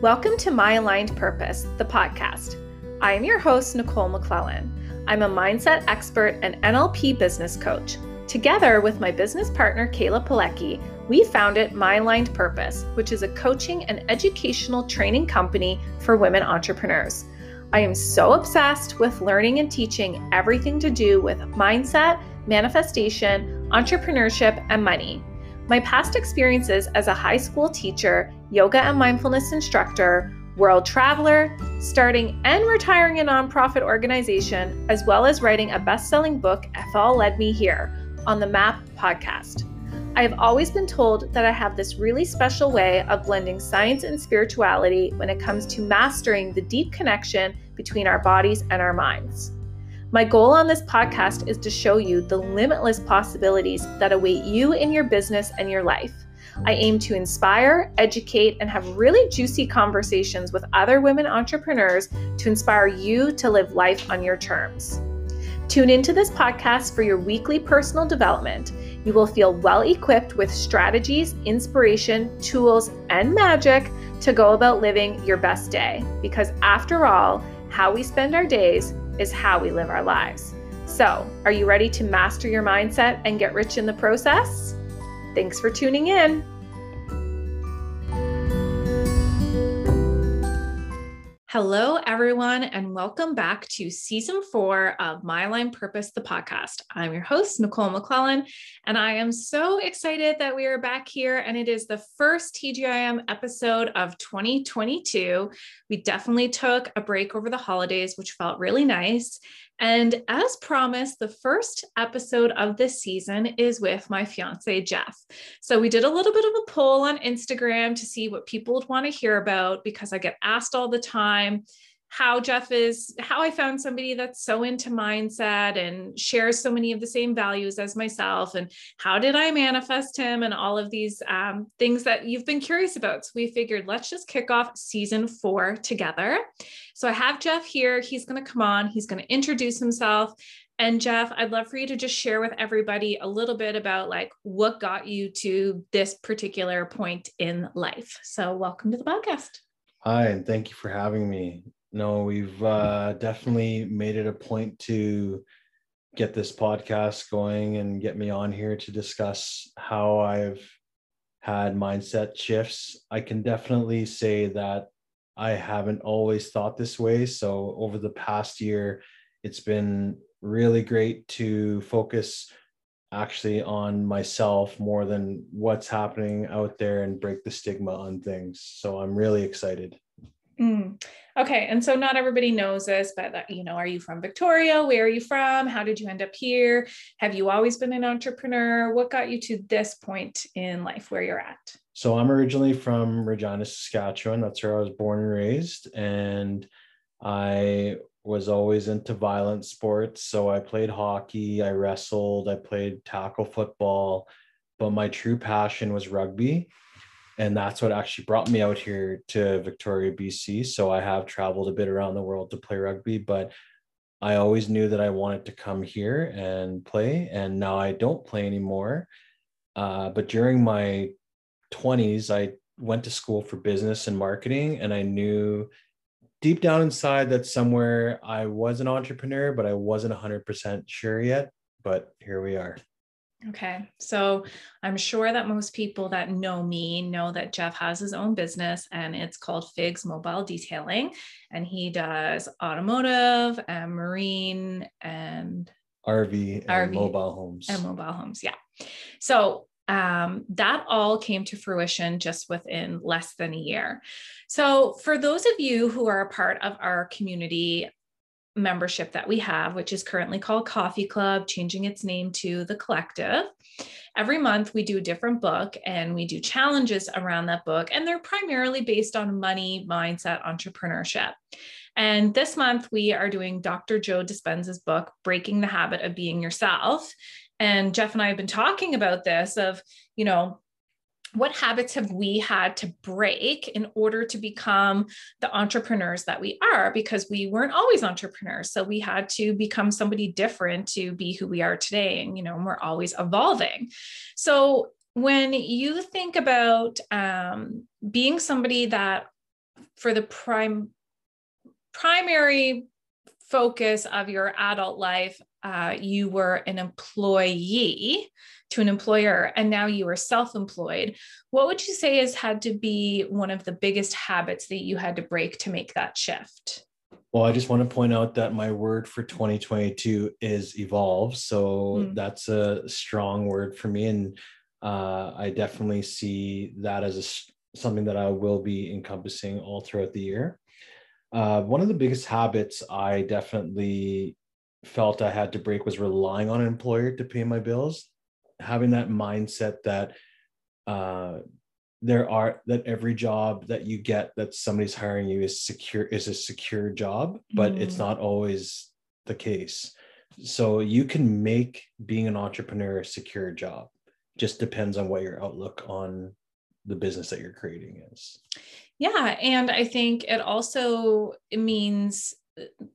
Welcome to My Aligned Purpose, the podcast. I am your host, Nicole McClellan. I'm a mindset expert and NLP business coach. Together with my business partner, Kayla Pilecki, we founded My Aligned Purpose, which is a coaching and educational training company for women entrepreneurs. I am so obsessed with learning and teaching everything to do with mindset, manifestation, entrepreneurship, and money. My past experiences as a high school teacher, yoga and mindfulness instructor, world traveler, starting and retiring a nonprofit organization, as well as writing a best selling book, Ethel Led Me Here, on the MAP podcast. I have always been told that I have this really special way of blending science and spirituality when it comes to mastering the deep connection between our bodies and our minds. My goal on this podcast is to show you the limitless possibilities that await you in your business and your life. I aim to inspire, educate, and have really juicy conversations with other women entrepreneurs to inspire you to live life on your terms. Tune into this podcast for your weekly personal development. You will feel well equipped with strategies, inspiration, tools, and magic to go about living your best day. Because after all, how we spend our days is how we live our lives. So, are you ready to master your mindset and get rich in the process? Thanks for tuning in. Hello, everyone, and welcome back to season four of My Aligned Purpose, the podcast. I'm your host, Nicole McClellan, and I am so excited that we are back here. And it is the first TGIM episode of 2022. We definitely took a break over the holidays, which felt really nice. And as promised, the first episode of this season is with my fiance, Jeff. So we did a little bit of a poll on Instagram to see what people would want to hear about because I get asked all the time how Jeff is, how I found somebody that's so into mindset and shares so many of the same values as myself, and how did I manifest him, and all of these um, things that you've been curious about. So we figured let's just kick off season four together. So I have Jeff here. He's going to come on, he's going to introduce himself. And Jeff, I'd love for you to just share with everybody a little bit about like what got you to this particular point in life. So welcome to the podcast. Hi, and thank you for having me no, we've uh, definitely made it a point to get this podcast going and get me on here to discuss how I've had mindset shifts. I can definitely say that I haven't always thought this way. So, over the past year, it's been really great to focus actually on myself more than what's happening out there and break the stigma on things. So, I'm really excited. Mm. Okay, and so not everybody knows this, but that, you know, are you from Victoria? Where are you from? How did you end up here? Have you always been an entrepreneur? What got you to this point in life where you're at? So I'm originally from Regina, Saskatchewan. That's where I was born and raised, and I was always into violent sports. So I played hockey, I wrestled, I played tackle football, but my true passion was rugby and that's what actually brought me out here to Victoria, BC. So I have traveled a bit around the world to play rugby, but I always knew that I wanted to come here and play. And now I don't play anymore. Uh, but during my 20s, I went to school for business and marketing, and I knew deep down inside that somewhere I was an entrepreneur, but I wasn't 100% sure yet. But here we are. Okay. So I'm sure that most people that know me know that Jeff has his own business and it's called Figs Mobile Detailing. And he does automotive and marine and RV and RV mobile homes. And mobile homes. Yeah. So um, that all came to fruition just within less than a year. So, for those of you who are a part of our community, membership that we have, which is currently called Coffee Club, changing its name to The Collective. Every month, we do a different book and we do challenges around that book, and they're primarily based on money, mindset, entrepreneurship. And this month, we are doing Dr. Joe Dispenza's book, Breaking the Habit of Being Yourself. And Jeff and I have been talking about this of, you know, what habits have we had to break in order to become the entrepreneurs that we are? Because we weren't always entrepreneurs. So we had to become somebody different to be who we are today and you know we're always evolving. So when you think about um, being somebody that for the prime primary focus of your adult life, uh, you were an employee to an employer and now you are self employed. What would you say has had to be one of the biggest habits that you had to break to make that shift? Well, I just want to point out that my word for 2022 is evolve. So mm. that's a strong word for me. And uh, I definitely see that as a, something that I will be encompassing all throughout the year. Uh, one of the biggest habits I definitely felt I had to break was relying on an employer to pay my bills. Having that mindset that uh, there are that every job that you get that somebody's hiring you is secure is a secure job, but mm. it's not always the case. So you can make being an entrepreneur a secure job. Just depends on what your outlook on the business that you're creating is. Yeah. And I think it also means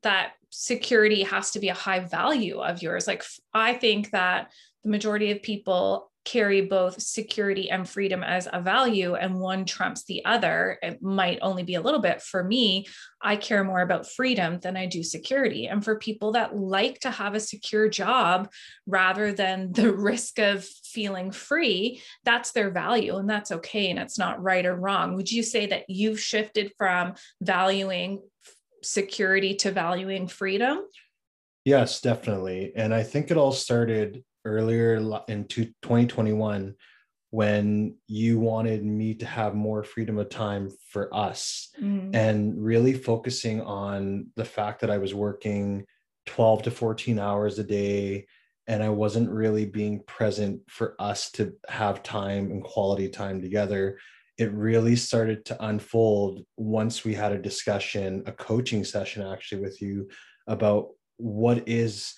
that security has to be a high value of yours. Like, I think that the majority of people carry both security and freedom as a value and one trumps the other. It might only be a little bit. For me i care more about freedom than i do security. And for people that like to have a secure job rather than the risk of feeling free that's their value and that's okay and it's not right or wrong. Would you say that you've shifted from valuing security to valuing freedom yes definitely and i think it all started earlier in 2021 when you wanted me to have more freedom of time for us mm. and really focusing on the fact that I was working 12 to 14 hours a day and I wasn't really being present for us to have time and quality time together. It really started to unfold once we had a discussion, a coaching session actually with you about what is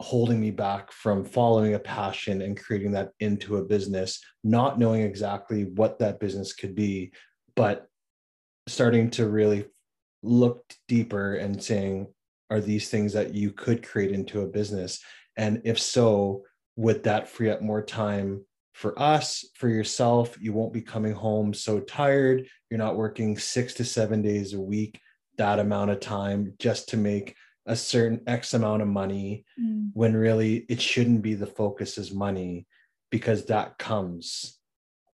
holding me back from following a passion and creating that into a business, not knowing exactly what that business could be, but starting to really look deeper and saying, are these things that you could create into a business? And if so, would that free up more time for us, for yourself? You won't be coming home so tired. You're not working six to seven days a week, that amount of time just to make a certain X amount of money mm. when really it shouldn't be the focus is money because that comes.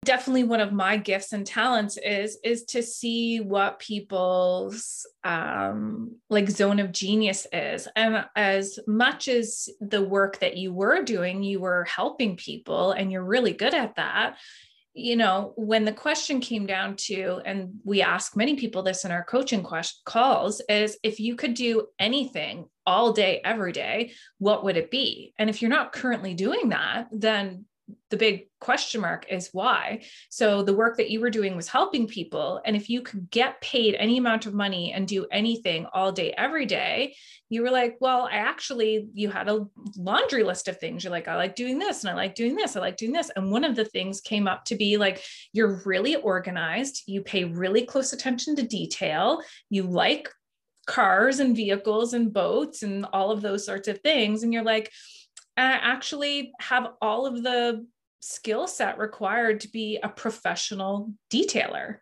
Definitely one of my gifts and talents is is to see what people's um like zone of genius is. And as much as the work that you were doing, you were helping people and you're really good at that you know, when the question came down to, and we ask many people this in our coaching question calls, is if you could do anything all day, every day, what would it be? And if you're not currently doing that, then the big question mark is why. So the work that you were doing was helping people. And if you could get paid any amount of money and do anything all day, every day, you were like, well, I actually, you had a laundry list of things. You're like, I like doing this and I like doing this. I like doing this. And one of the things came up to be like, you're really organized. You pay really close attention to detail. You like cars and vehicles and boats and all of those sorts of things. And you're like, actually have all of the skill set required to be a professional detailer.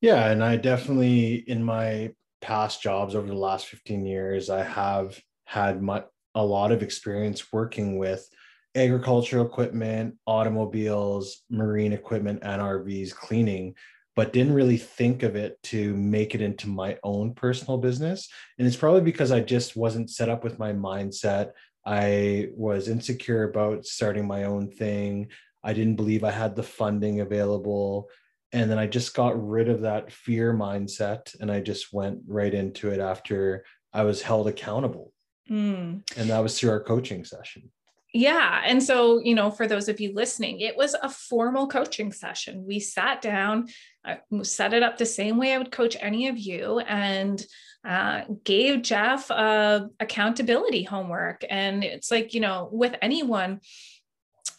Yeah, and I definitely in my past jobs over the last 15 years, I have had my, a lot of experience working with agricultural equipment, automobiles, marine equipment, and RVs cleaning, but didn't really think of it to make it into my own personal business. And it's probably because I just wasn't set up with my mindset I was insecure about starting my own thing. I didn't believe I had the funding available. And then I just got rid of that fear mindset and I just went right into it after I was held accountable. Mm. And that was through our coaching session. Yeah. And so, you know, for those of you listening, it was a formal coaching session. We sat down, I set it up the same way I would coach any of you. And uh, gave Jeff uh, accountability homework. And it's like, you know, with anyone,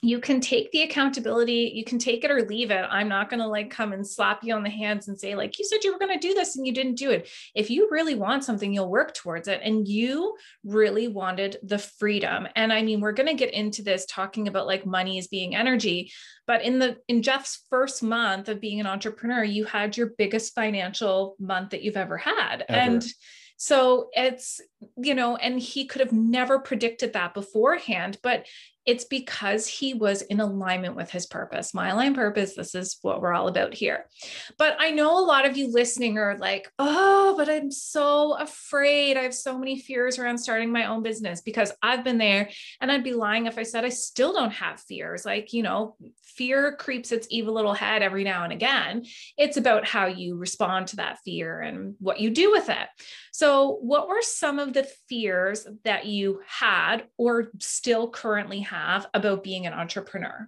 you can take the accountability you can take it or leave it. I'm not going to like come and slap you on the hands and say like you said you were going to do this and you didn't do it. If you really want something you'll work towards it. And you really wanted the freedom. And i mean we're going to get into this talking about like money is being energy but in the in jeff's first month of being an entrepreneur you had your biggest financial month that you've ever had. Ever. and so it's, you know, and he could have never predicted that beforehand, but it's because he was in alignment with his purpose. My aligned purpose, this is what we're all about here. But I know a lot of you listening are like, oh, but I'm so afraid. I have so many fears around starting my own business because I've been there. And I'd be lying if I said I still don't have fears. Like, you know, fear creeps its evil little head every now and again. It's about how you respond to that fear and what you do with it. So, what were some of the fears that you had or still currently have about being an entrepreneur?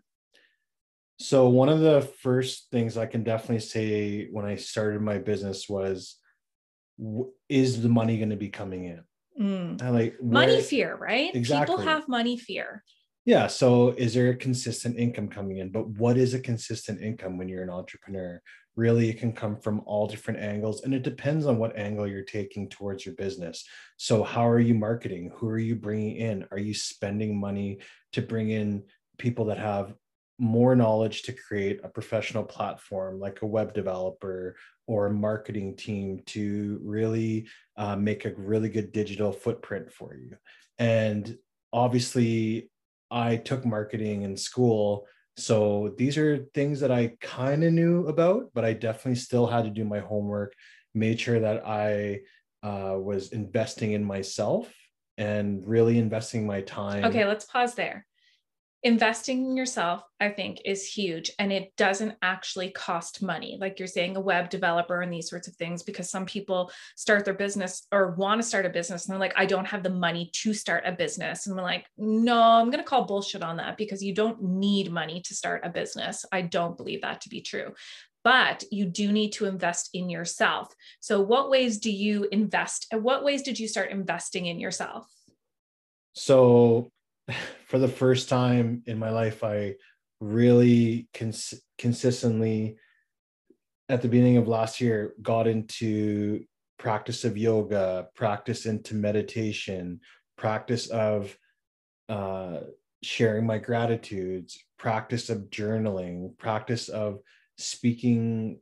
So, one of the first things I can definitely say when I started my business was is the money going to be coming in? Mm. like money fear, right? Exactly. People have money fear. Yeah. So, is there a consistent income coming in? But what is a consistent income when you're an entrepreneur? Really, it can come from all different angles, and it depends on what angle you're taking towards your business. So, how are you marketing? Who are you bringing in? Are you spending money to bring in people that have more knowledge to create a professional platform like a web developer or a marketing team to really uh, make a really good digital footprint for you and obviously I took marketing in school. So these are things that I kind of knew about, but I definitely still had to do my homework, made sure that I uh, was investing in myself and really investing my time. Okay, let's pause there investing in yourself i think is huge and it doesn't actually cost money. Like you're saying a web developer and these sorts of things because some people start their business or want to start a business and they're like i don't have the money to start a business. And we're like no i'm going to call bullshit on that because you don't need money to start a business. I don't believe that to be true. But you do need to invest in yourself. So what ways do you invest And what ways did you start investing in yourself? So for the first time in my life, I really cons- consistently at the beginning of last year got into practice of yoga, practice into meditation, practice of uh, sharing my gratitudes, practice of journaling, practice of speaking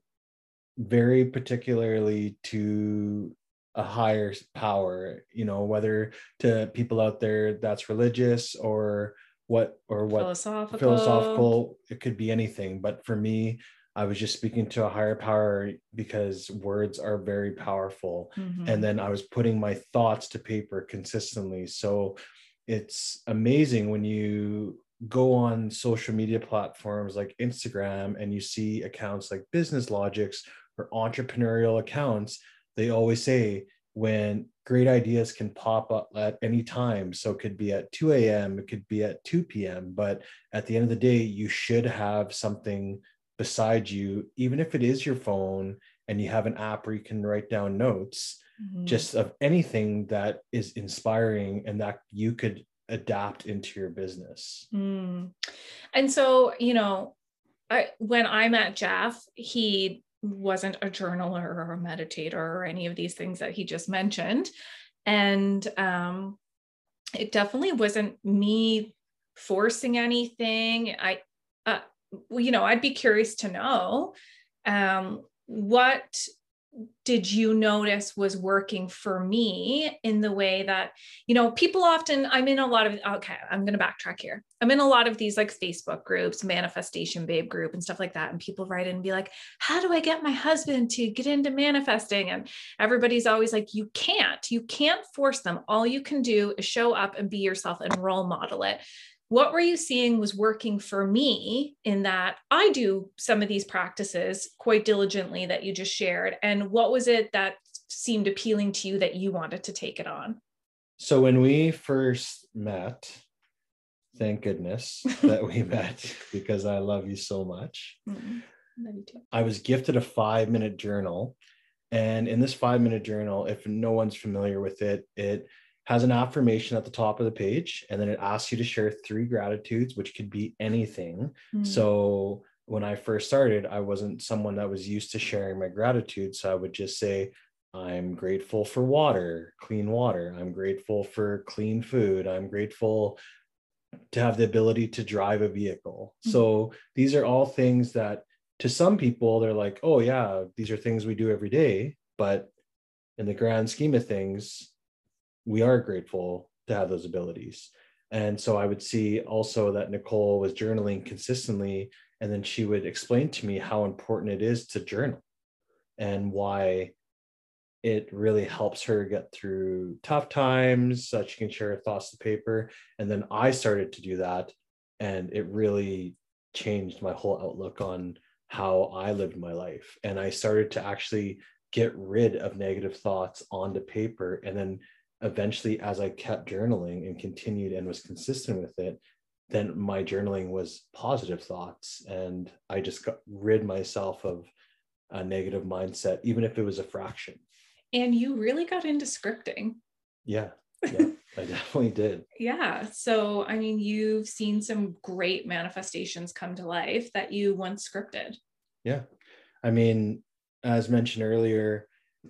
very particularly to a higher power you know whether to people out there that's religious or what or what philosophical. philosophical it could be anything but for me i was just speaking to a higher power because words are very powerful mm-hmm. and then i was putting my thoughts to paper consistently so it's amazing when you go on social media platforms like instagram and you see accounts like business logics or entrepreneurial accounts they always say when great ideas can pop up at any time. So it could be at 2 a.m., it could be at 2 p.m. But at the end of the day, you should have something beside you, even if it is your phone and you have an app where you can write down notes, mm-hmm. just of anything that is inspiring and that you could adapt into your business. Mm. And so, you know, I, when I met Jeff, he wasn't a journaler or a meditator or any of these things that he just mentioned. And um, it definitely wasn't me forcing anything. I, uh, you know, I'd be curious to know um, what did you notice was working for me in the way that you know people often i'm in a lot of okay i'm going to backtrack here. I'm in a lot of these like facebook groups manifestation babe group and stuff like that and people write in and be like how do i get my husband to get into manifesting? And everybody's always like you can't. You can't force them. All you can do is show up and be yourself and role model it what were you seeing was working for me in that I do some of these practices quite diligently that you just shared? And what was it that seemed appealing to you that you wanted to take it on? So, when we first met, thank goodness that we met because I love you so much. Mm-hmm. Love you too. I was gifted a five minute journal. And in this five minute journal, if no one's familiar with it, it has an affirmation at the top of the page, and then it asks you to share three gratitudes, which could be anything. Mm. So when I first started, I wasn't someone that was used to sharing my gratitude. So I would just say, I'm grateful for water, clean water. I'm grateful for clean food. I'm grateful to have the ability to drive a vehicle. Mm-hmm. So these are all things that to some people, they're like, oh, yeah, these are things we do every day. But in the grand scheme of things, we are grateful to have those abilities. And so I would see also that Nicole was journaling consistently. And then she would explain to me how important it is to journal and why it really helps her get through tough times so she can share her thoughts to paper and then i started to do that and it really changed my whole outlook on how i lived my life and i started to actually get rid of negative thoughts onto paper and then eventually as i kept journaling and continued and was consistent with it then my journaling was positive thoughts and i just got rid myself of a negative mindset even if it was a fraction and you really got into scripting. Yeah. Yeah, I definitely did. Yeah. So, I mean, you've seen some great manifestations come to life that you once scripted. Yeah. I mean, as mentioned earlier,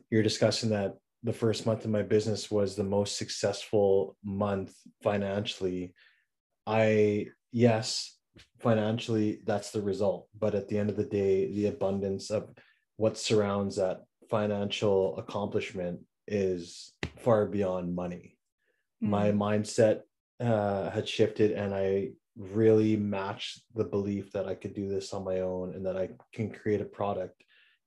you're discussing that the first month of my business was the most successful month financially. I, yes, financially, that's the result. But at the end of the day, the abundance of what surrounds that financial accomplishment is far beyond money. Mm-hmm. My mindset uh, had shifted, and I really matched the belief that I could do this on my own and that I can create a product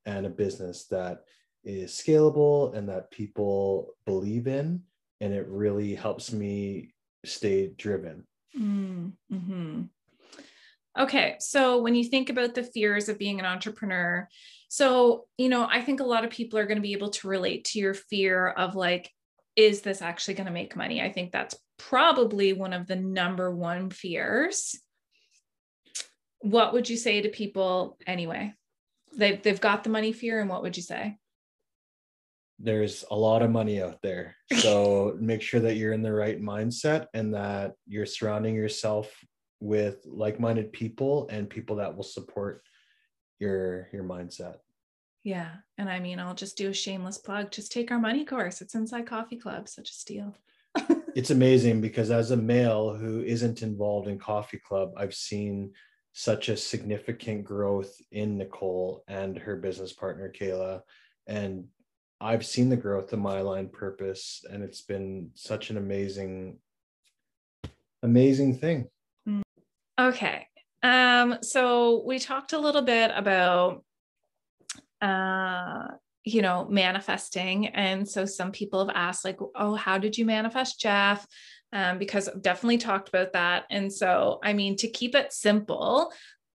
and a business that is scalable and that people believe in. And it really helps me stay driven. Mm-hmm. Okay. So when you think about the fears of being an entrepreneur, so, you know, I think a lot of people are going to be able to relate to your fear of like, is this actually going to make money? I think that's probably one of the number one fears. What would you say to people anyway? They've, they've got the money fear, and what would you say? There's a lot of money out there. So make sure that you're in the right mindset and that you're surrounding yourself with like minded people and people that will support your your mindset. Yeah. And i mean i'll just do a shameless plug. Just take our money course. It's inside coffee club such a steal. It's amazing because as a male who isn't involved in coffee club i've seen such a significant growth in nicole and her business partner kayla and i've seen the growth of My Aligned Purpose and it's been such an amazing amazing thing okay um, so we talked a little bit about, uh, you know, manifesting. And so some people have asked, like, oh, how did you manifest Jeff? Um, because I've definitely talked about that. And so, I mean, to keep it simple,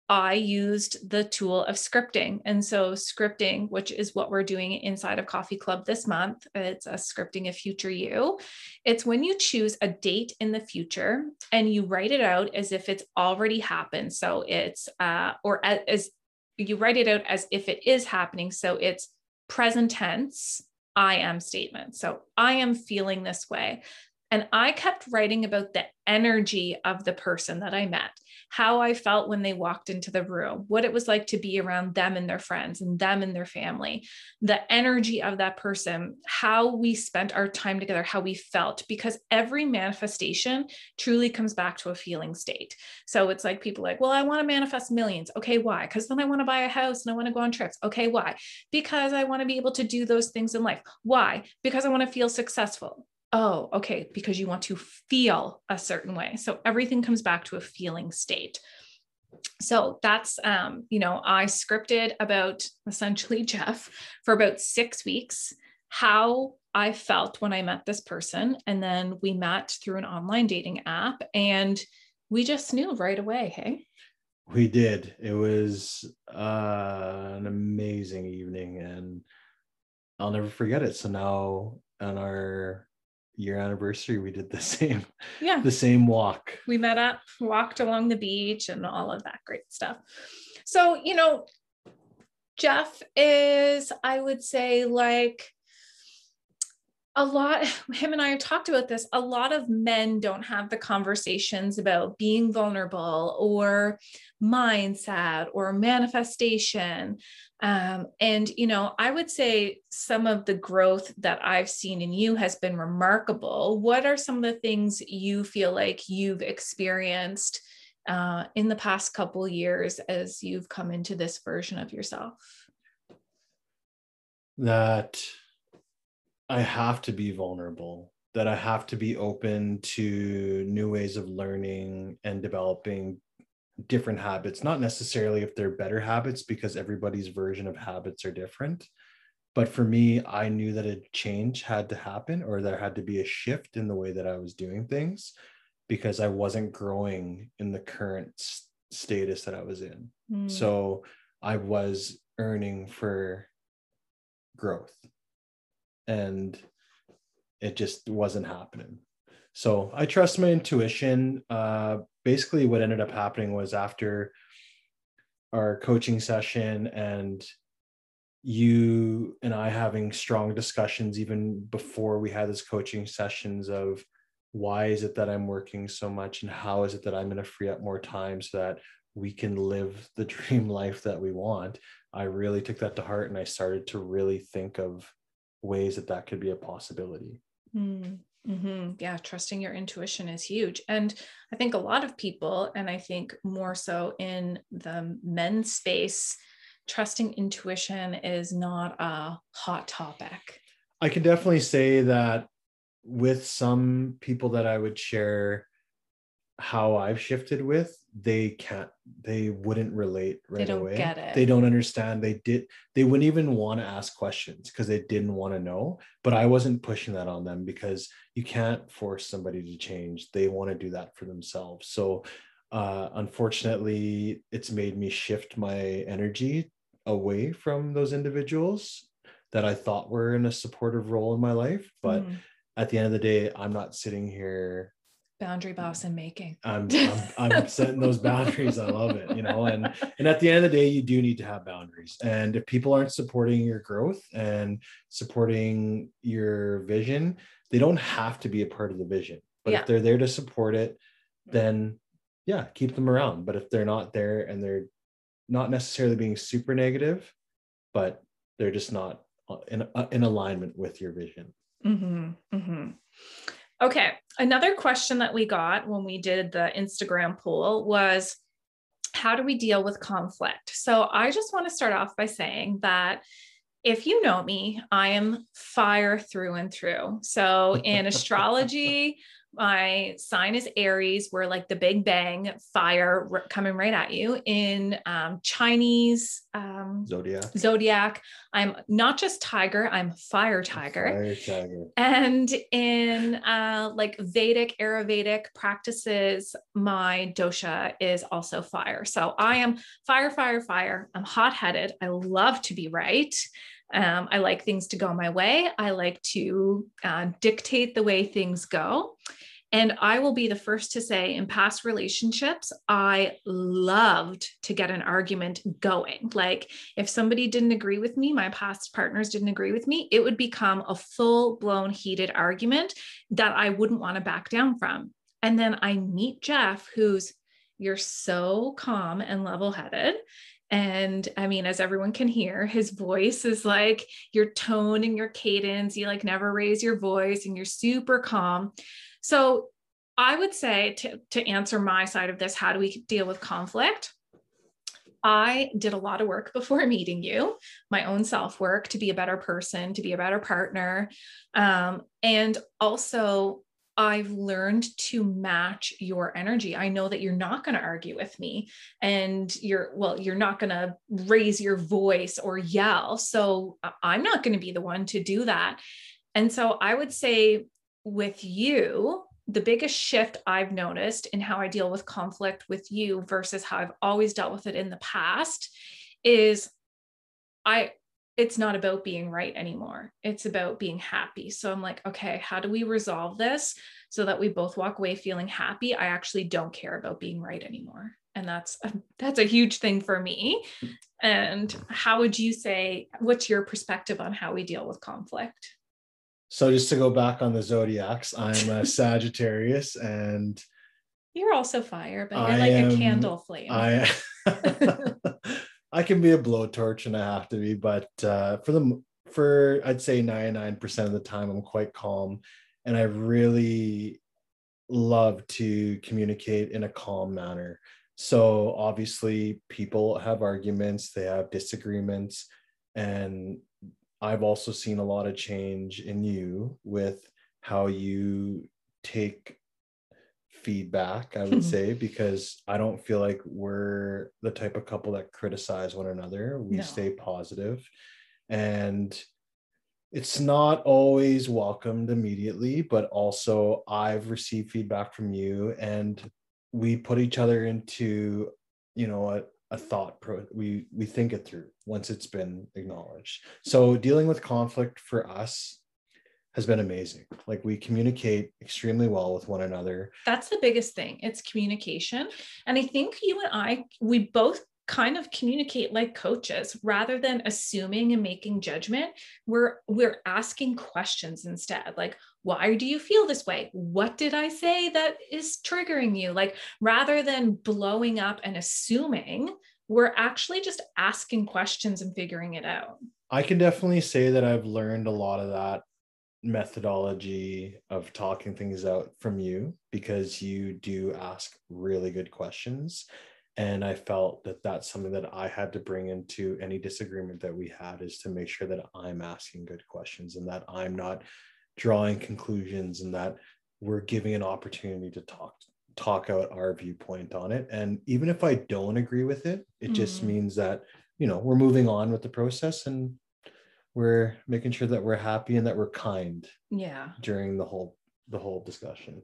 I used the tool of scripting. And so, scripting, which is what we're doing inside of Coffee Club this month, it's a scripting of future you. It's when you choose a date in the future and you write it out as if it's already happened. So, it's, uh, or as, as you write it out as if it is happening. So, it's present tense I am statement. So, I am feeling this way. And I kept writing about the energy of the person that I met, how I felt when they walked into the room, what it was like to be around them and their friends and them and their family, the energy of that person, how we spent our time together, how we felt, because every manifestation truly comes back to a feeling state. So it's like people like, well, I want to manifest millions. Okay, why? Because then I want to buy a house and I want to go on trips. Okay, why? Because I want to be able to do those things in life. Why? Because I want to feel successful oh, okay, because you want to feel a certain way. So everything comes back to a feeling state. So that's, um, you know, I scripted about essentially Jeff for about six weeks, how I felt when I met this person. And then we met through an online dating app and we just knew right away. Hey, we did. It was uh, an amazing evening and I'll never forget it. So now on our year anniversary we did the same yeah. the same walk. We met up walked along the beach and all of that great stuff. So you know jeff is i would say like a lot him and i have talked about this a lot of men don't have the conversations about being vulnerable or mindset or manifestation. Um, and you know i would say some of the growth that i've seen in you has been remarkable. What are some of the things you feel like you've experienced uh, in the past couple years as you've come into this version of yourself? That I have to be vulnerable, that I have to be open to new ways of learning and developing different habits, not necessarily if they're better habits, because everybody's version of habits are different. But for me, I knew that a change had to happen or there had to be a shift in the way that I was doing things because I wasn't growing in the current status that I was in. Mm. So I was earning for growth and it just wasn't happening. So I trust my intuition. Uh, basically, what ended up happening was after our coaching session and you and I having strong discussions even before we had this coaching sessions of why is it that I'm working so much and how is it that I'm going to free up more time so that we can live the dream life that we want. I really took that to heart and I started to really think of ways that that could be a possibility. Mm-hmm. Yeah, trusting your intuition is huge. And I think a lot of people, and I think more so in the men's space, trusting intuition is not a hot topic. I can definitely say that with some people that I would share how I've shifted with, they can't, they wouldn't relate right they don't away. Get it. They don't understand. They did, they wouldn't even want to ask questions because they didn't want to know. But I wasn't pushing that on them because you can't force somebody to change. They want to do that for themselves. So, uh, unfortunately, it's made me shift my energy away from those individuals that I thought were in a supportive role in my life. But mm. at the end of the day, I'm not sitting here boundary boss in making. I'm, I'm, I'm setting those boundaries. I love it you know and and at the end of the day you do need to have boundaries. And if people aren't supporting your growth and supporting your vision they don't have to be a part of the vision. But yeah. if they're there to support it then yeah keep them around. But if they're not there and they're not necessarily being super negative but they're just not in, in alignment with your vision. Mm-hmm, mm-hmm. Okay. Another question that we got when we did the Instagram poll was how do we deal with conflict? So I just want to start off by saying that if you know me, I am fire through and through. So in astrology, my sign is Aries, where like the big bang fire r- coming right at you. In um, Chinese um, zodiac, zodiac, I'm not just tiger, I'm fire tiger. Fire tiger. And in uh, like Vedic, Ayurvedic practices, my dosha is also fire. So I am fire, fire, fire. I'm hot headed. I love to be right. Um, I like things to go my way. I like to uh, dictate the way things go. And I will be the first to say in past relationships, I loved to get an argument going. Like if somebody didn't agree with me, my past partners didn't agree with me, it would become a full blown heated argument that I wouldn't want to back down from. And then I meet Jeff, who's you're so calm and level headed. And I mean, as everyone can hear, his voice is like your tone and your cadence. You like never raise your voice and you're super calm. So I would say to, to answer my side of this, how do we deal with conflict? I did a lot of work before meeting you, my own self work to be a better person, to be a better partner. Um, and also, I've learned to match your energy. I know that you're not going to argue with me and you're, well, you're not going to raise your voice or yell. So I'm not going to be the one to do that. And so I would say with you, the biggest shift I've noticed in how I deal with conflict with you versus how I've always dealt with it in the past is I it's not about being right anymore. It's about being happy. So I'm like, okay, how do we resolve this so that we both walk away feeling happy? I actually don't care about being right anymore. And that's a, that's a huge thing for me. And how would you say what's your perspective on how we deal with conflict? So just to go back on the zodiacs, I'm a Sagittarius and you're also fire, but you're I like am, a candle flame. I I can be a blowtorch and I have to be, but uh, for the for I'd say 99% of the time I'm quite calm and I really love to communicate in a calm manner. So obviously people have arguments, they have disagreements and I've also seen a lot of change in you with how you take feedback, I would hmm. say, because I don't feel like we're the type of couple that criticize one another. We no. stay positive and it's not always welcomed immediately, but also I've received feedback from you and we put each other into, you know, a, a thought pro we we think it through once it's been acknowledged so dealing with conflict for us has been amazing. Like we communicate extremely well with one another. That's the biggest thing. It's communication. And i think you and i we both kind of communicate like coaches. Rather than assuming and making judgment we're we're asking questions instead. Like why do you feel this way? What did i say that is triggering you? Like rather than blowing up and assuming we're actually just asking questions and figuring it out. I can definitely say that i've learned a lot of that methodology of talking things out from you because you do ask really good questions and i felt that that's something that i had to bring into any disagreement that we had is to make sure that i'm asking good questions and that i'm not drawing conclusions and that we're giving an opportunity to talk talk out our viewpoint on it and even if i don't agree with it it mm-hmm. just means that you know we're moving on with the process and we're making sure that we're happy and that we're kind yeah. during the whole the whole discussion.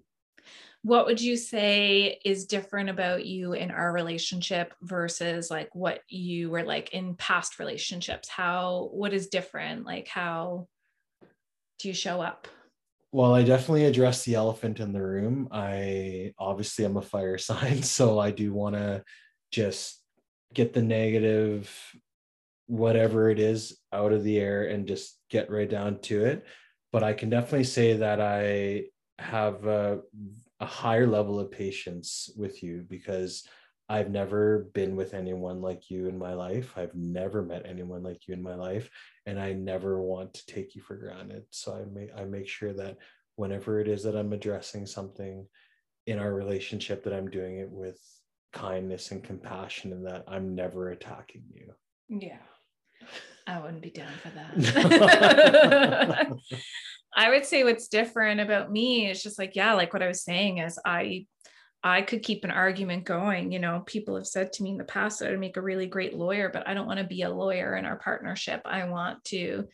What would you say is different about you in our relationship versus like what you were like in past relationships? How what is different? Like how do you show up? Well i definitely address the elephant in the room. I obviously i'm a fire sign so i do want to just get the negative whatever it is out of the air and just get right down to it but i can definitely say that i have a a higher level of patience with you because I've never been with anyone like you in my life. I've never met anyone like you in my life, and I never want to take you for granted. So I make I make sure that whenever it is that I'm addressing something in our relationship, that I'm doing it with kindness and compassion, and that I'm never attacking you. Yeah, I wouldn't be down for that. I would say what's different about me is just like, yeah, like what I was saying is I I could keep an argument going. You know, people have said to me in the past that I'd make a really great lawyer, but I don't want to be a lawyer in our partnership. I want to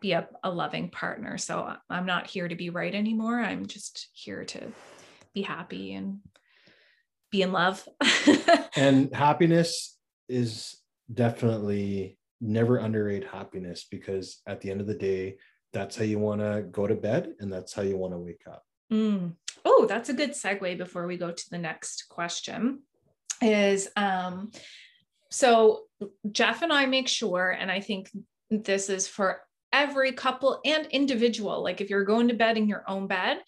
be a, a loving partner. So I'm not here to be right anymore. I'm just here to be happy and be in love. and happiness is definitely never underrate happiness because at the end of the day, that's how you want to go to bed and that's how you want to wake up. Mm. Oh, that's a good segue before we go to the next question. Is um, so Jeff and I make sure, and I think this is for every couple and individual, like if you're going to bed in your own bed,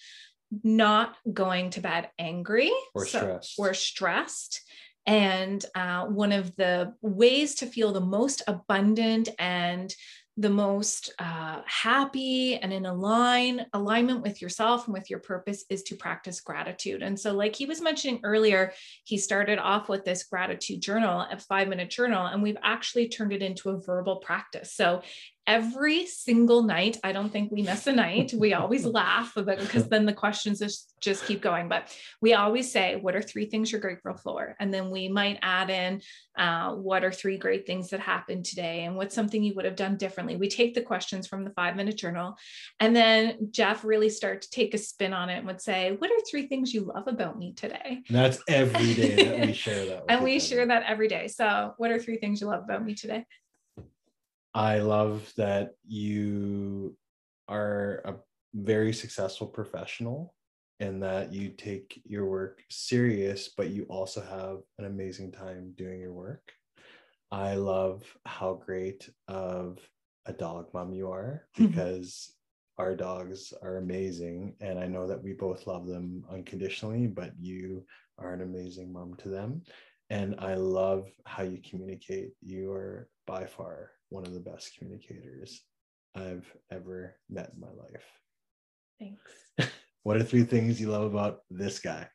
not going to bed angry or so, stressed. Or stressed. And uh, one of the ways to feel the most abundant and the most uh, happy and in align alignment with yourself and with your purpose is to practice gratitude. And so like he was mentioning earlier he started off with this gratitude journal a five minute journal and we've actually turned it into a verbal practice. So every single night. I don't think we miss a night. We always laugh about because then the questions just, just keep going. But we always say, what are three things you're grateful for? And then we might add in, uh, what are three great things that happened today? And what's something you would have done differently? We take the questions from the five minute journal. And then Jeff really started to take a spin on it and would say, what are three things you love about me today? And that's every day that we share that. and we share that every day. So what are three things you love about me today? I love that you are a very successful professional and that you take your work serious, but you also have an amazing time doing your work. I love how great of a dog mom you are because our dogs are amazing. And I know that we both love them unconditionally, but you are an amazing mom to them. And I love how you communicate. You are by far one of the best communicators I've ever met in my life. Thanks. what are three things you love about this guy?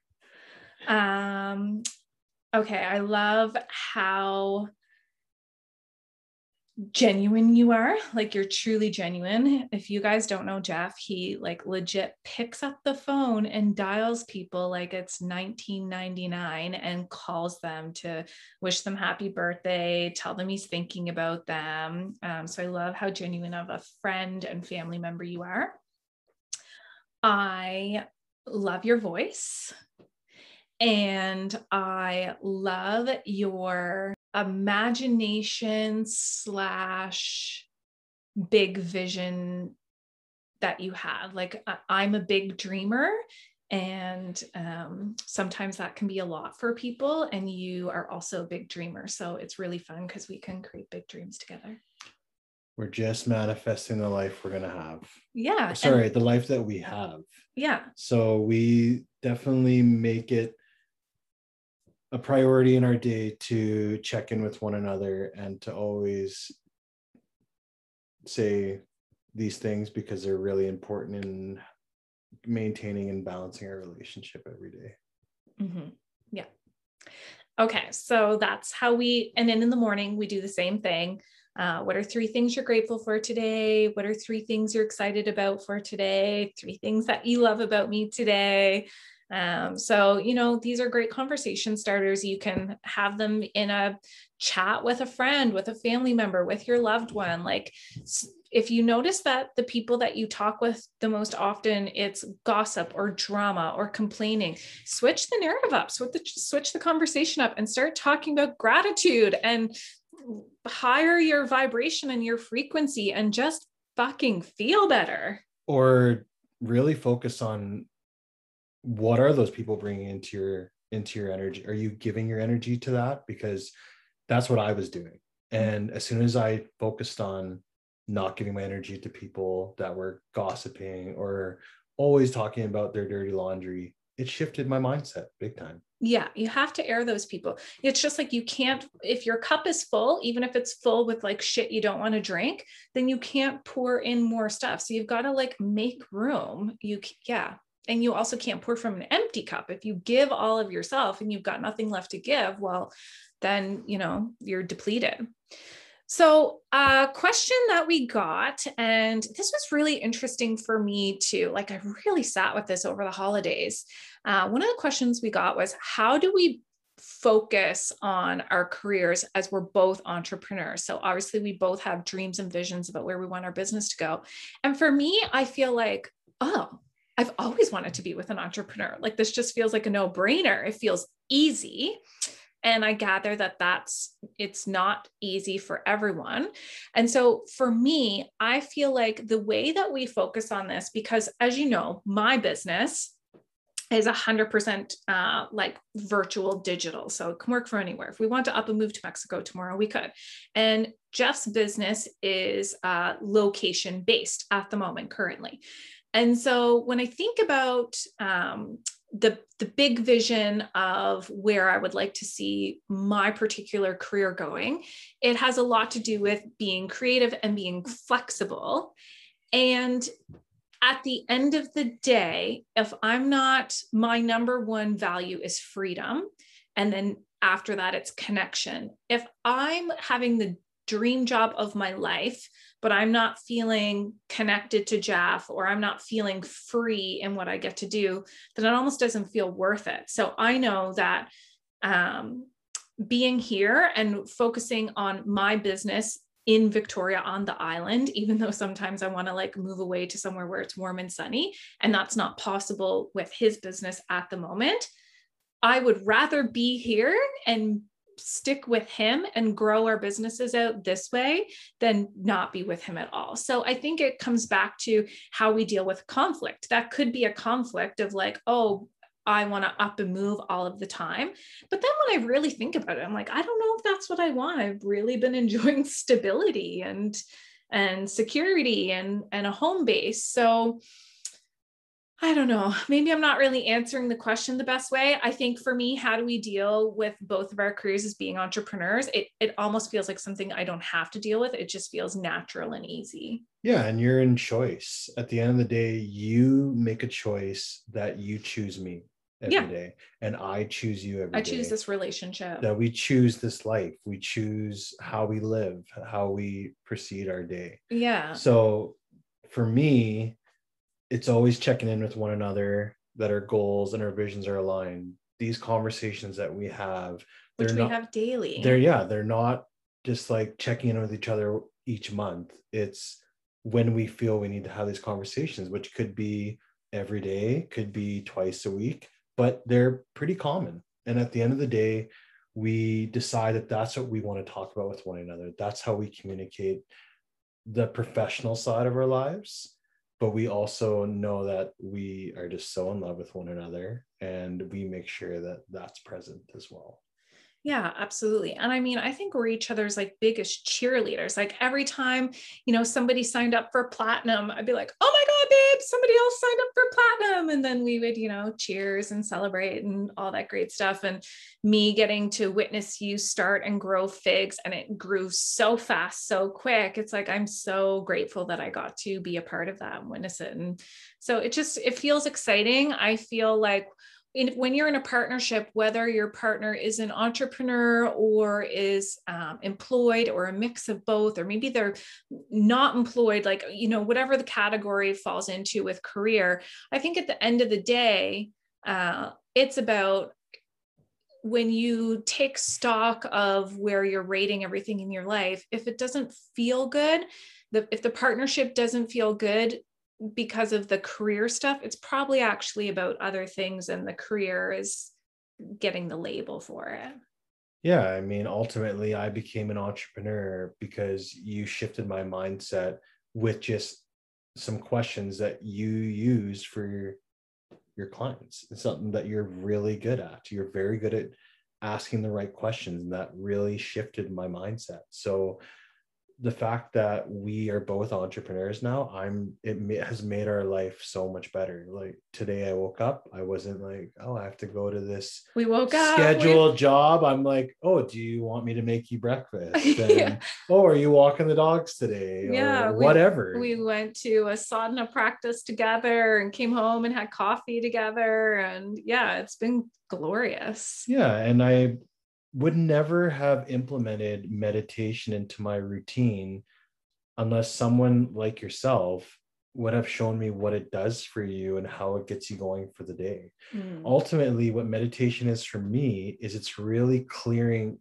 Um, okay, I love how genuine you are like you're truly genuine. If you guys don't know jeff he like legit picks up the phone and dials people like it's 1999 and calls them to wish them happy birthday tell them he's thinking about them. Um, so i love how genuine of a friend and family member you are. I love your voice and i love your imagination slash big vision that you have. Like I'm a big dreamer and um, sometimes that can be a lot for people and you are also a big dreamer. So it's really fun because we can create big dreams together. We're just manifesting the life we're going to have. Yeah sorry and, the life that we have. Yeah. So we definitely make it a priority in our day to check in with one another and to always say these things because they're really important in maintaining and balancing our relationship every day. Mm-hmm. Yeah. Okay. So that's how we, and then in the morning, we do the same thing. Uh, what are three things you're grateful for today? What are three things you're excited about for today? Three things that you love about me today. Um, so, you know, these are great conversation starters. You can have them in a chat with a friend, with a family member, with your loved one. Like, if you notice that the people that you talk with the most often, it's gossip or drama or complaining, switch the narrative up, switch the, switch the conversation up and start talking about gratitude and higher your vibration and your frequency and just fucking feel better. Or really focus on what are those people bringing into your into your energy? Are you giving your energy to that? Because that's what i was doing. Mm-hmm. And as soon as i focused on not giving my energy to people that were gossiping or always talking about their dirty laundry it shifted my mindset big time. Yeah you have to air those people. It's just like you can't if your cup is full even if it's full with like shit you don't want to drink then you can't pour in more stuff. So you've got to like make room. You yeah and you also can't pour from an empty cup if you give all of yourself and you've got nothing left to give well then you know you're depleted so a question that we got and this was really interesting for me too like i really sat with this over the holidays uh, one of the questions we got was how do we focus on our careers as we're both entrepreneurs. So obviously we both have dreams and visions about where we want our business to go. And for me, I feel like, oh, I've always wanted to be with an entrepreneur. Like this just feels like a no brainer. It feels easy. And I gather that that's, it's not easy for everyone. And so for me, I feel like the way that we focus on this, because as you know, my business is 100% uh, like virtual digital. So it can work from anywhere. If we want to up and move to Mexico tomorrow, we could. And Jeff's business is uh, location based at the moment currently. And so when I think about um, the, the big vision of where I would like to see my particular career going, it has a lot to do with being creative and being flexible. And at the end of the day, if I'm not, my number one value is freedom. And then after that, it's connection. If I'm having the dream job of my life, but I'm not feeling connected to Jeff or I'm not feeling free in what I get to do, then it almost doesn't feel worth it. So I know that um, being here and focusing on my business in Victoria on the island, even though sometimes I want to like move away to somewhere where it's warm and sunny, and that's not possible with his business at the moment. I would rather be here and stick with him and grow our businesses out this way than not be with him at all. So I think it comes back to how we deal with conflict. That could be a conflict of like, oh, I want to up and move all of the time. But then when I really think about it, I'm like, I don't know if that's what I want. I've really been enjoying stability and and security and and a home base so I don't know. Maybe I'm not really answering the question the best way. I think for me, how do we deal with both of our careers as being entrepreneurs? It it almost feels like something I don't have to deal with. It just feels natural and easy. Yeah, and you're in choice. At the end of the day, you make a choice that you choose me every Yeah. day, and I choose you every day. I choose this relationship. That we choose this life. We choose how we live, how we proceed our day. Yeah. So for me, it's always checking in with one another that our goals and our visions are aligned. These conversations that we have, Which we not have daily. they're yeah, they're not just like checking in with each other each month. It's when we feel we need to have these conversations, which could be every day, could be twice a week, but they're pretty common. And at the end of the day, we decide that that's what we want to talk about with one another. That's how we communicate the professional side of our lives. But we also know that we are just so in love with one another and we make sure that that's present as well. Yeah, absolutely. And I mean, I think we're each other's like biggest cheerleaders. Like every time, you know, somebody signed up for platinum, I'd be like, oh my babe, somebody else signed up for platinum. And then we would, you know, cheers and celebrate and all that great stuff. And me getting to witness you start and grow figs and it grew so fast, so quick. It's like, I'm so grateful that I got to be a part of that and witness it. And so it just, it feels exciting. I feel like in, when you're in a partnership, whether your partner is an entrepreneur or is um, employed or a mix of both, or maybe they're not employed, like, you know, whatever the category falls into with career, I think at the end of the day, uh, it's about when you take stock of where you're rating everything in your life, if it doesn't feel good, the, if the partnership doesn't feel good, because of the career stuff, it's probably actually about other things, and the career is getting the label for it. Yeah, I mean, ultimately, I became an entrepreneur because you shifted my mindset with just some questions that you use for your, your clients. It's something that you're really good at. You're very good at asking the right questions, and that really shifted my mindset. So, the fact that we are both entrepreneurs now i'm it ma- has made our life so much better. Like today i woke up i wasn't like oh i have to go to this We woke up. we- scheduled job. I'm like oh do you want me to make you breakfast? And, Yeah. oh are you walking the dogs today? Yeah, we- whatever. we went to a sadhana practice together and came home and had coffee together and yeah it's been glorious. Yeah and i would never have implemented meditation into my routine unless someone like yourself would have shown me what it does for you and how it gets you going for the day Mm. ultimately what meditation is for me is it's really clearing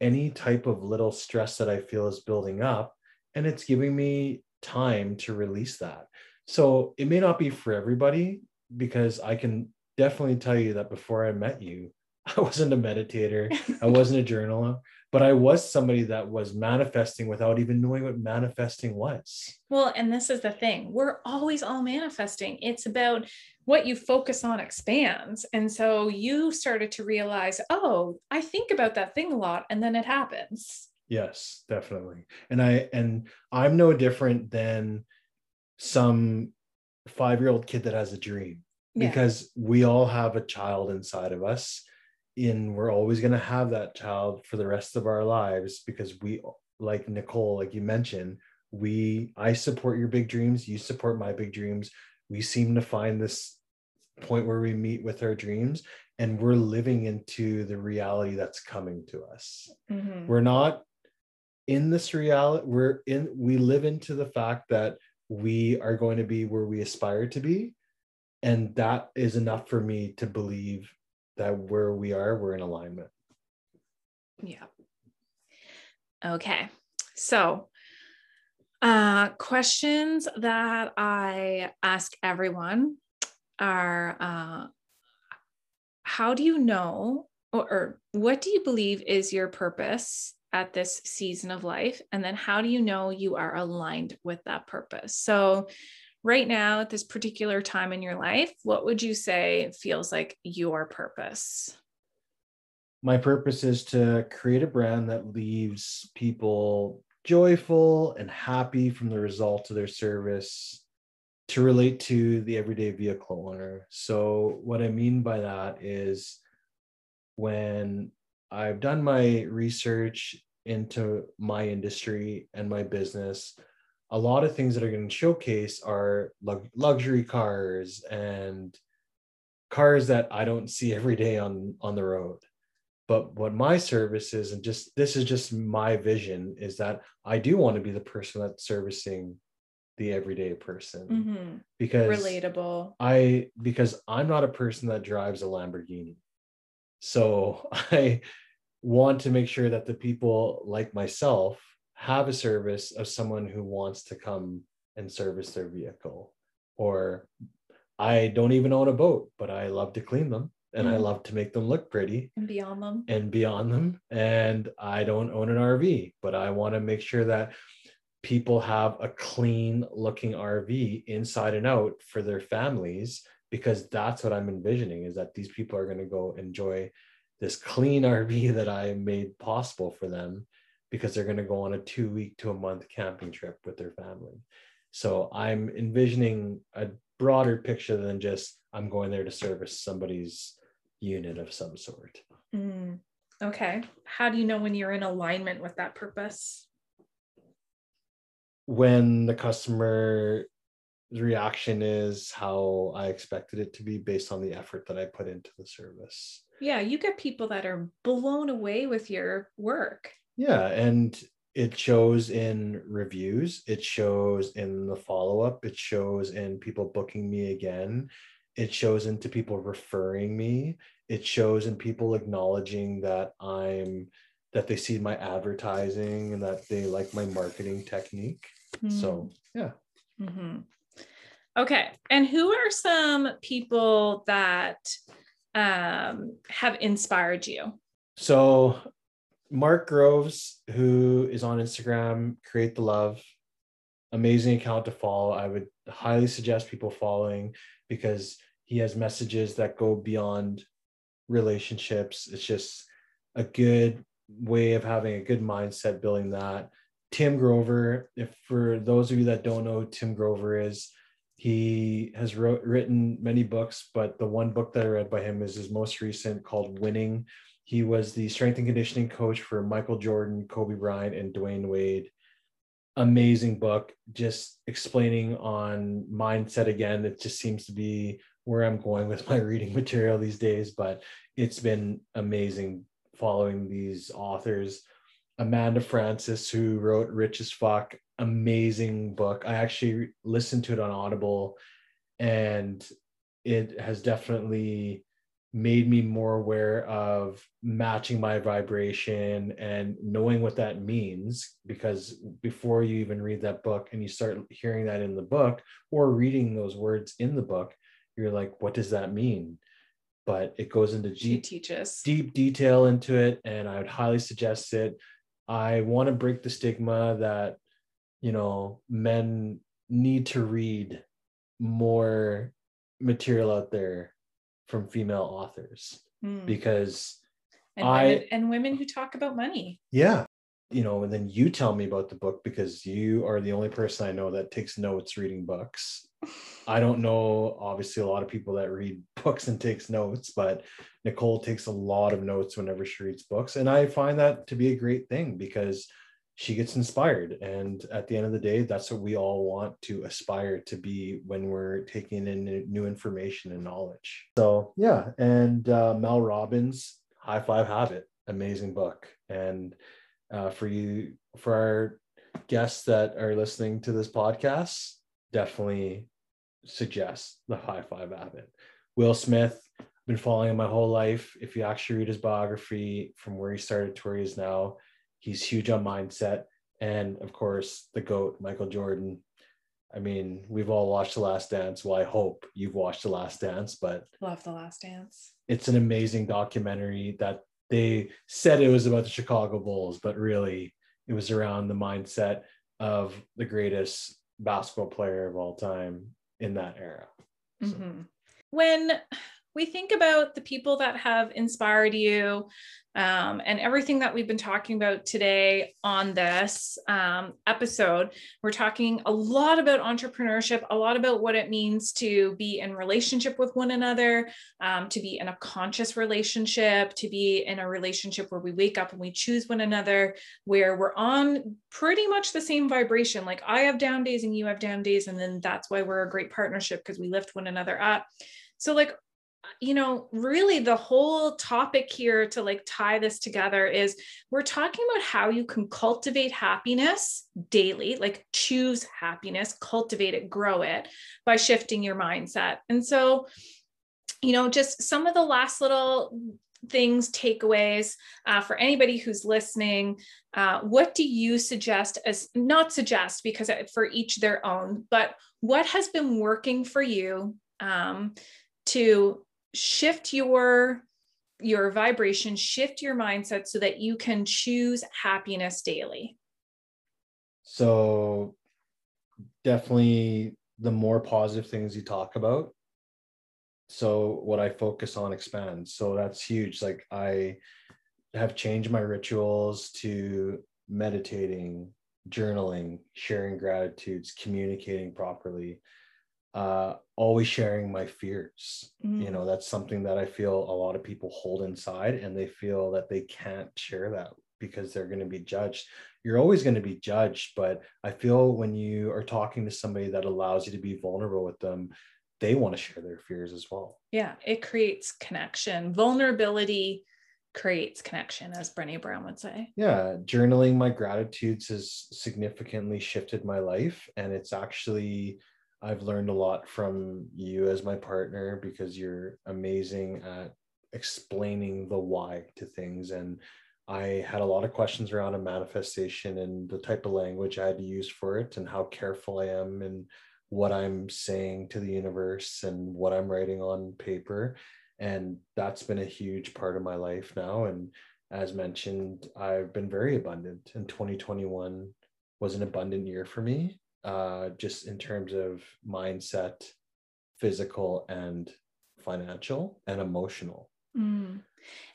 any type of little stress that i feel is building up and it's giving me time to release that so it may not be for everybody because i can definitely tell you that before i met you i wasn't a meditator i wasn't a journaler but i was somebody that was manifesting without even knowing what manifesting was Well, and this is the thing we're always all manifesting. It's about what you focus on expands. And so you started to realize, oh, I think about that thing a lot and then it happens. Yes, definitely. And I and I'm no different than some 5-year-old kid that has a dream Yeah. because we all have a child inside of us and we're always going to have that child for the rest of our lives because we like Nicole like you mentioned, we I support your big dreams, you support my big dreams. We seem to find this point where we meet with our dreams and we're living into the reality that's coming to us Mhm. we're not in this reality we're in we live into the fact that we are going to be where we aspire to be and that is enough for me to believe that where we are we're in alignment Yeah. Okay. So, uh, questions that I ask everyone are uh, How do you know, or, or what do you believe is your purpose at this season of life? And then how do you know you are aligned with that purpose? So, right now, at this particular time in your life, what would you say feels like your purpose? my purpose is to create a brand that leaves people joyful and happy from the results of their service to relate to the everyday vehicle owner. So, what I mean by that is when I've done my research into my industry and my business, a lot of things that are going to showcase are luxury cars and cars that I don't see every day on on the road. But what my service is, and just this is just my vision, is that I do want to be the person that's servicing the everyday person mm-hmm. because relatable. I because I'm not a person that drives a Lamborghini. So I want to make sure that the people like myself have a service of someone who wants to come and service their vehicle or I don't even own a boat, but I love to clean them and mm. I love to make them look pretty and beyond them and beyond them. And I don't own an RV, but I want to make sure that people have a clean looking RV inside and out for their families because that's what I'm envisioning is that these people are going to go enjoy this clean RV that I made possible for them because they're going to go on a two week to a month camping trip with their family. So I'm envisioning a broader picture than just I'm going there to service somebody's unit of some sort. Mm, okay. How do you know when you're in alignment with that purpose? When the customer reaction is how I expected it to be based on the effort that I put into the service. Yeah, you get people that are blown away with your work. Yeah, and it shows in reviews, it shows in the follow up, it shows in people booking me again, it shows into people referring me, it shows in people acknowledging that I'm that they see my advertising and that they like my marketing technique. Mm. So, yeah. Mm-hmm. Okay. And who are some people that um, have inspired you? So, Mark Groves, who is on Instagram, Create the Love, amazing account to follow. I would highly suggest people following because he has messages that go beyond relationships. It's just a good way of having a good mindset building that. Tim Grover, if for those of you that don't know who Tim Grover is, he has wrote, written many books, but the one book that I read by him is his most recent called Winning. He was the strength and conditioning coach for Michael Jordan, Kobe Bryant, and Dwyane Wade. Amazing book, just explaining on mindset again. It just seems to be where I'm going with my reading material these days, but it's been amazing following these authors. Amanda Frances, who wrote Rich as Fuck, amazing book. I actually listened to it on Audible and it has definitely made me more aware of matching my vibration and knowing what that means because before you even read that book and you start hearing that in the book or reading those words in the book you're like what does that mean? But it goes into deep, deep detail into it and i would highly suggest it. I want to break the stigma that you know men need to read more material out there from female authors mm. because and I women, and women who talk about money. Yeah. You know, and then you tell me about the book because you are the only person I know that takes notes reading books. I don't know obviously a lot of people that read books and takes notes, but Nicole takes a lot of notes whenever she reads books and I find that to be a great thing because she gets inspired and at the end of the day that's what we all want to aspire to be when we're taking in new information and knowledge. So yeah and uh, mel robbins high five habit amazing book. And uh, for you for our guests that are listening to this podcast definitely suggest the high five habit will smith I've been following him my whole life. If you actually read his biography from where he started to where he is now He's huge on mindset. And of course, the GOAT, Michael Jordan. I mean, we've all watched The Last Dance. Well, I hope you've watched The Last Dance, but love The Last Dance. It's an amazing documentary that they said it was about the Chicago Bulls, but really it was around the mindset of the greatest basketball player of all time in that era. So. Mm-hmm. When we think about the people that have inspired you um, and everything that we've been talking about today on this um, episode, we're talking a lot about entrepreneurship, a lot about what it means to be in relationship with one another, um, to be in a conscious relationship, to be in a relationship where we wake up and we choose one another, where we're on pretty much the same vibration. Like I have down days and you have down days, and then that's why we're a great partnership because we lift one another up. So, like, you know, really the whole topic here to like tie this together is we're talking about how you can cultivate happiness daily, like choose happiness, cultivate it, grow it by shifting your mindset. And so, you know, just some of the last little things, takeaways uh, for anybody who's listening. Uh, what do you suggest as not suggest because for each their own, but what has been working for you um, to shift your your vibration shift your mindset so that you can choose happiness daily. So definitely the more positive things you talk about. So what i focus on expands so that's huge. Like i have changed my rituals to meditating journaling sharing gratitudes communicating properly uh, always sharing my fears. Mm. You know, that's something that I feel a lot of people hold inside and they feel that they can't share that because they're going to be judged. You're always going to be judged, but I feel when you are talking to somebody that allows you to be vulnerable with them, they want to share their fears as well. Yeah, it creates connection. Vulnerability creates connection, as Brené Brown would say. Yeah, journaling my gratitudes has significantly shifted my life. And it's actually I've learned a lot from you as my partner because you're amazing at explaining the why to things. And I had a lot of questions around a manifestation and the type of language I had to use for it and how careful I am and what I'm saying to the universe and what I'm writing on paper. And that's been a huge part of my life now. And as mentioned, I've been very abundant. And 2021 was an abundant year for me uh, just in terms of mindset, physical and financial and emotional. Mm.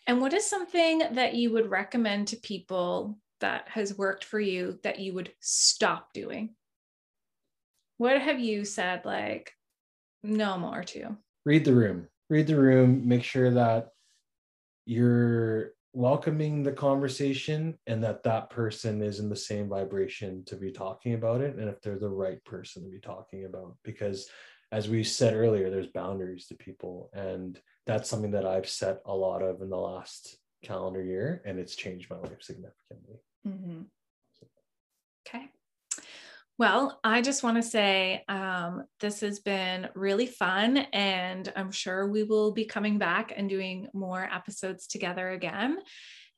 And what is something that you would recommend to people that has worked for you that you would stop doing? What have you said like no more to? Read the room. Read the room. Make sure that you're welcoming the conversation and that that person is in the same vibration to be talking about it and if they're the right person to be talking about. Because as we said earlier there's boundaries to people and that's something that i've set a lot of in the last calendar year and it's changed my life significantly. Mm-hmm. okay well, I just want to say um, this has been really fun, and I'm sure we will be coming back and doing more episodes together again.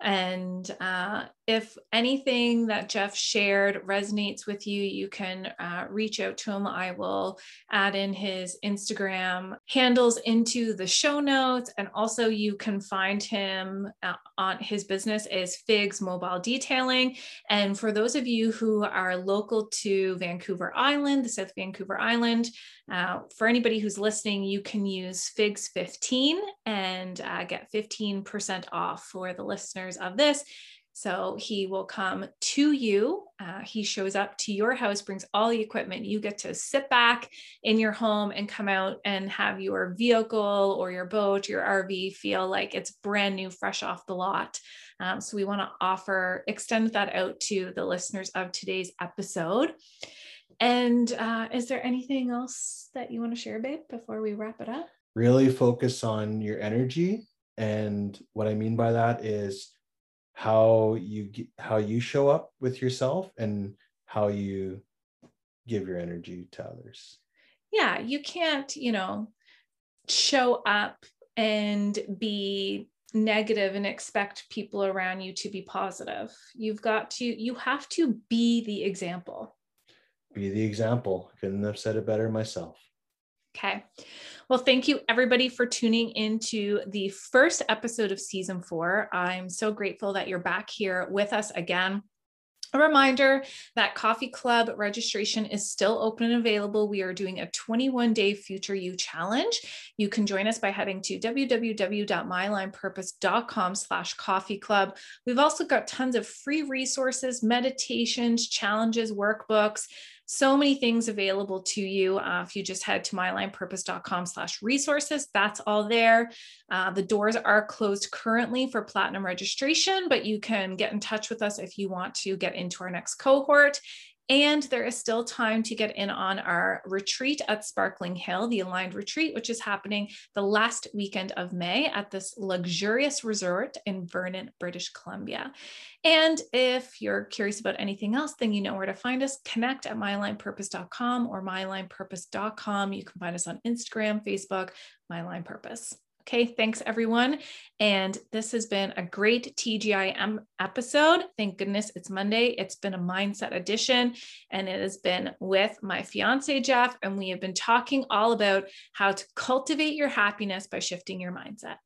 And uh, if anything that Jeff shared resonates with you, you can uh, reach out to him. I will add in his Instagram handles into the show notes. And also, you can find him uh, on his business is Figs Mobile Detailing. And for those of you who are local to Vancouver Island, the South Vancouver Island, uh, for anybody who's listening, you can use Figs 15 and uh, get 15% off for the listeners of this. So he will come to you. Uh, he shows up to your house, brings all the equipment. You get to sit back in your home and come out and have your vehicle or your boat, your RV feel like it's brand new, fresh off the lot. Um, so we want to offer, extend that out to the listeners of today's episode. And uh, is there anything else that you want to share, babe, before we wrap it up? Really focus on your energy. And what I mean by that is how you how you show up with yourself and how you give your energy to others. Yeah, you can't, you know, show up and be negative and expect people around you to be positive. You've got to, you have to be the example be the example. Couldn't have said it better myself. Okay. Well, thank you everybody for tuning into the first episode of season four. I'm so grateful that you're back here with us again. A reminder that Coffee Club registration is still open and available. We are doing a 21 day future you challenge. You can join us by heading to www.myalignedpurpose.com slash coffee club. We've also got tons of free resources, meditations, challenges, workbooks, so many things available to you. Uh, if you just head to myalignedpurpose.com slash resources that's all there. Uh, the doors are closed currently for platinum registration but you can get in touch with us if you want to get into our next cohort and there is still time to get in on our retreat at Sparkling Hill, the Aligned Retreat, which is happening the last weekend of May at this luxurious resort in Vernon, British Columbia. And if you're curious about anything else, then you know where to find us. Connect at myalignedpurpose.com or myalignedpurpose.com. You can find us on Instagram, Facebook, My Aligned Purpose. Okay, thanks everyone. And this has been a great TGIM episode. Thank goodness it's Monday. It's been a mindset edition and it has been with my fiance, Jeff. And we have been talking all about how to cultivate your happiness by shifting your mindset.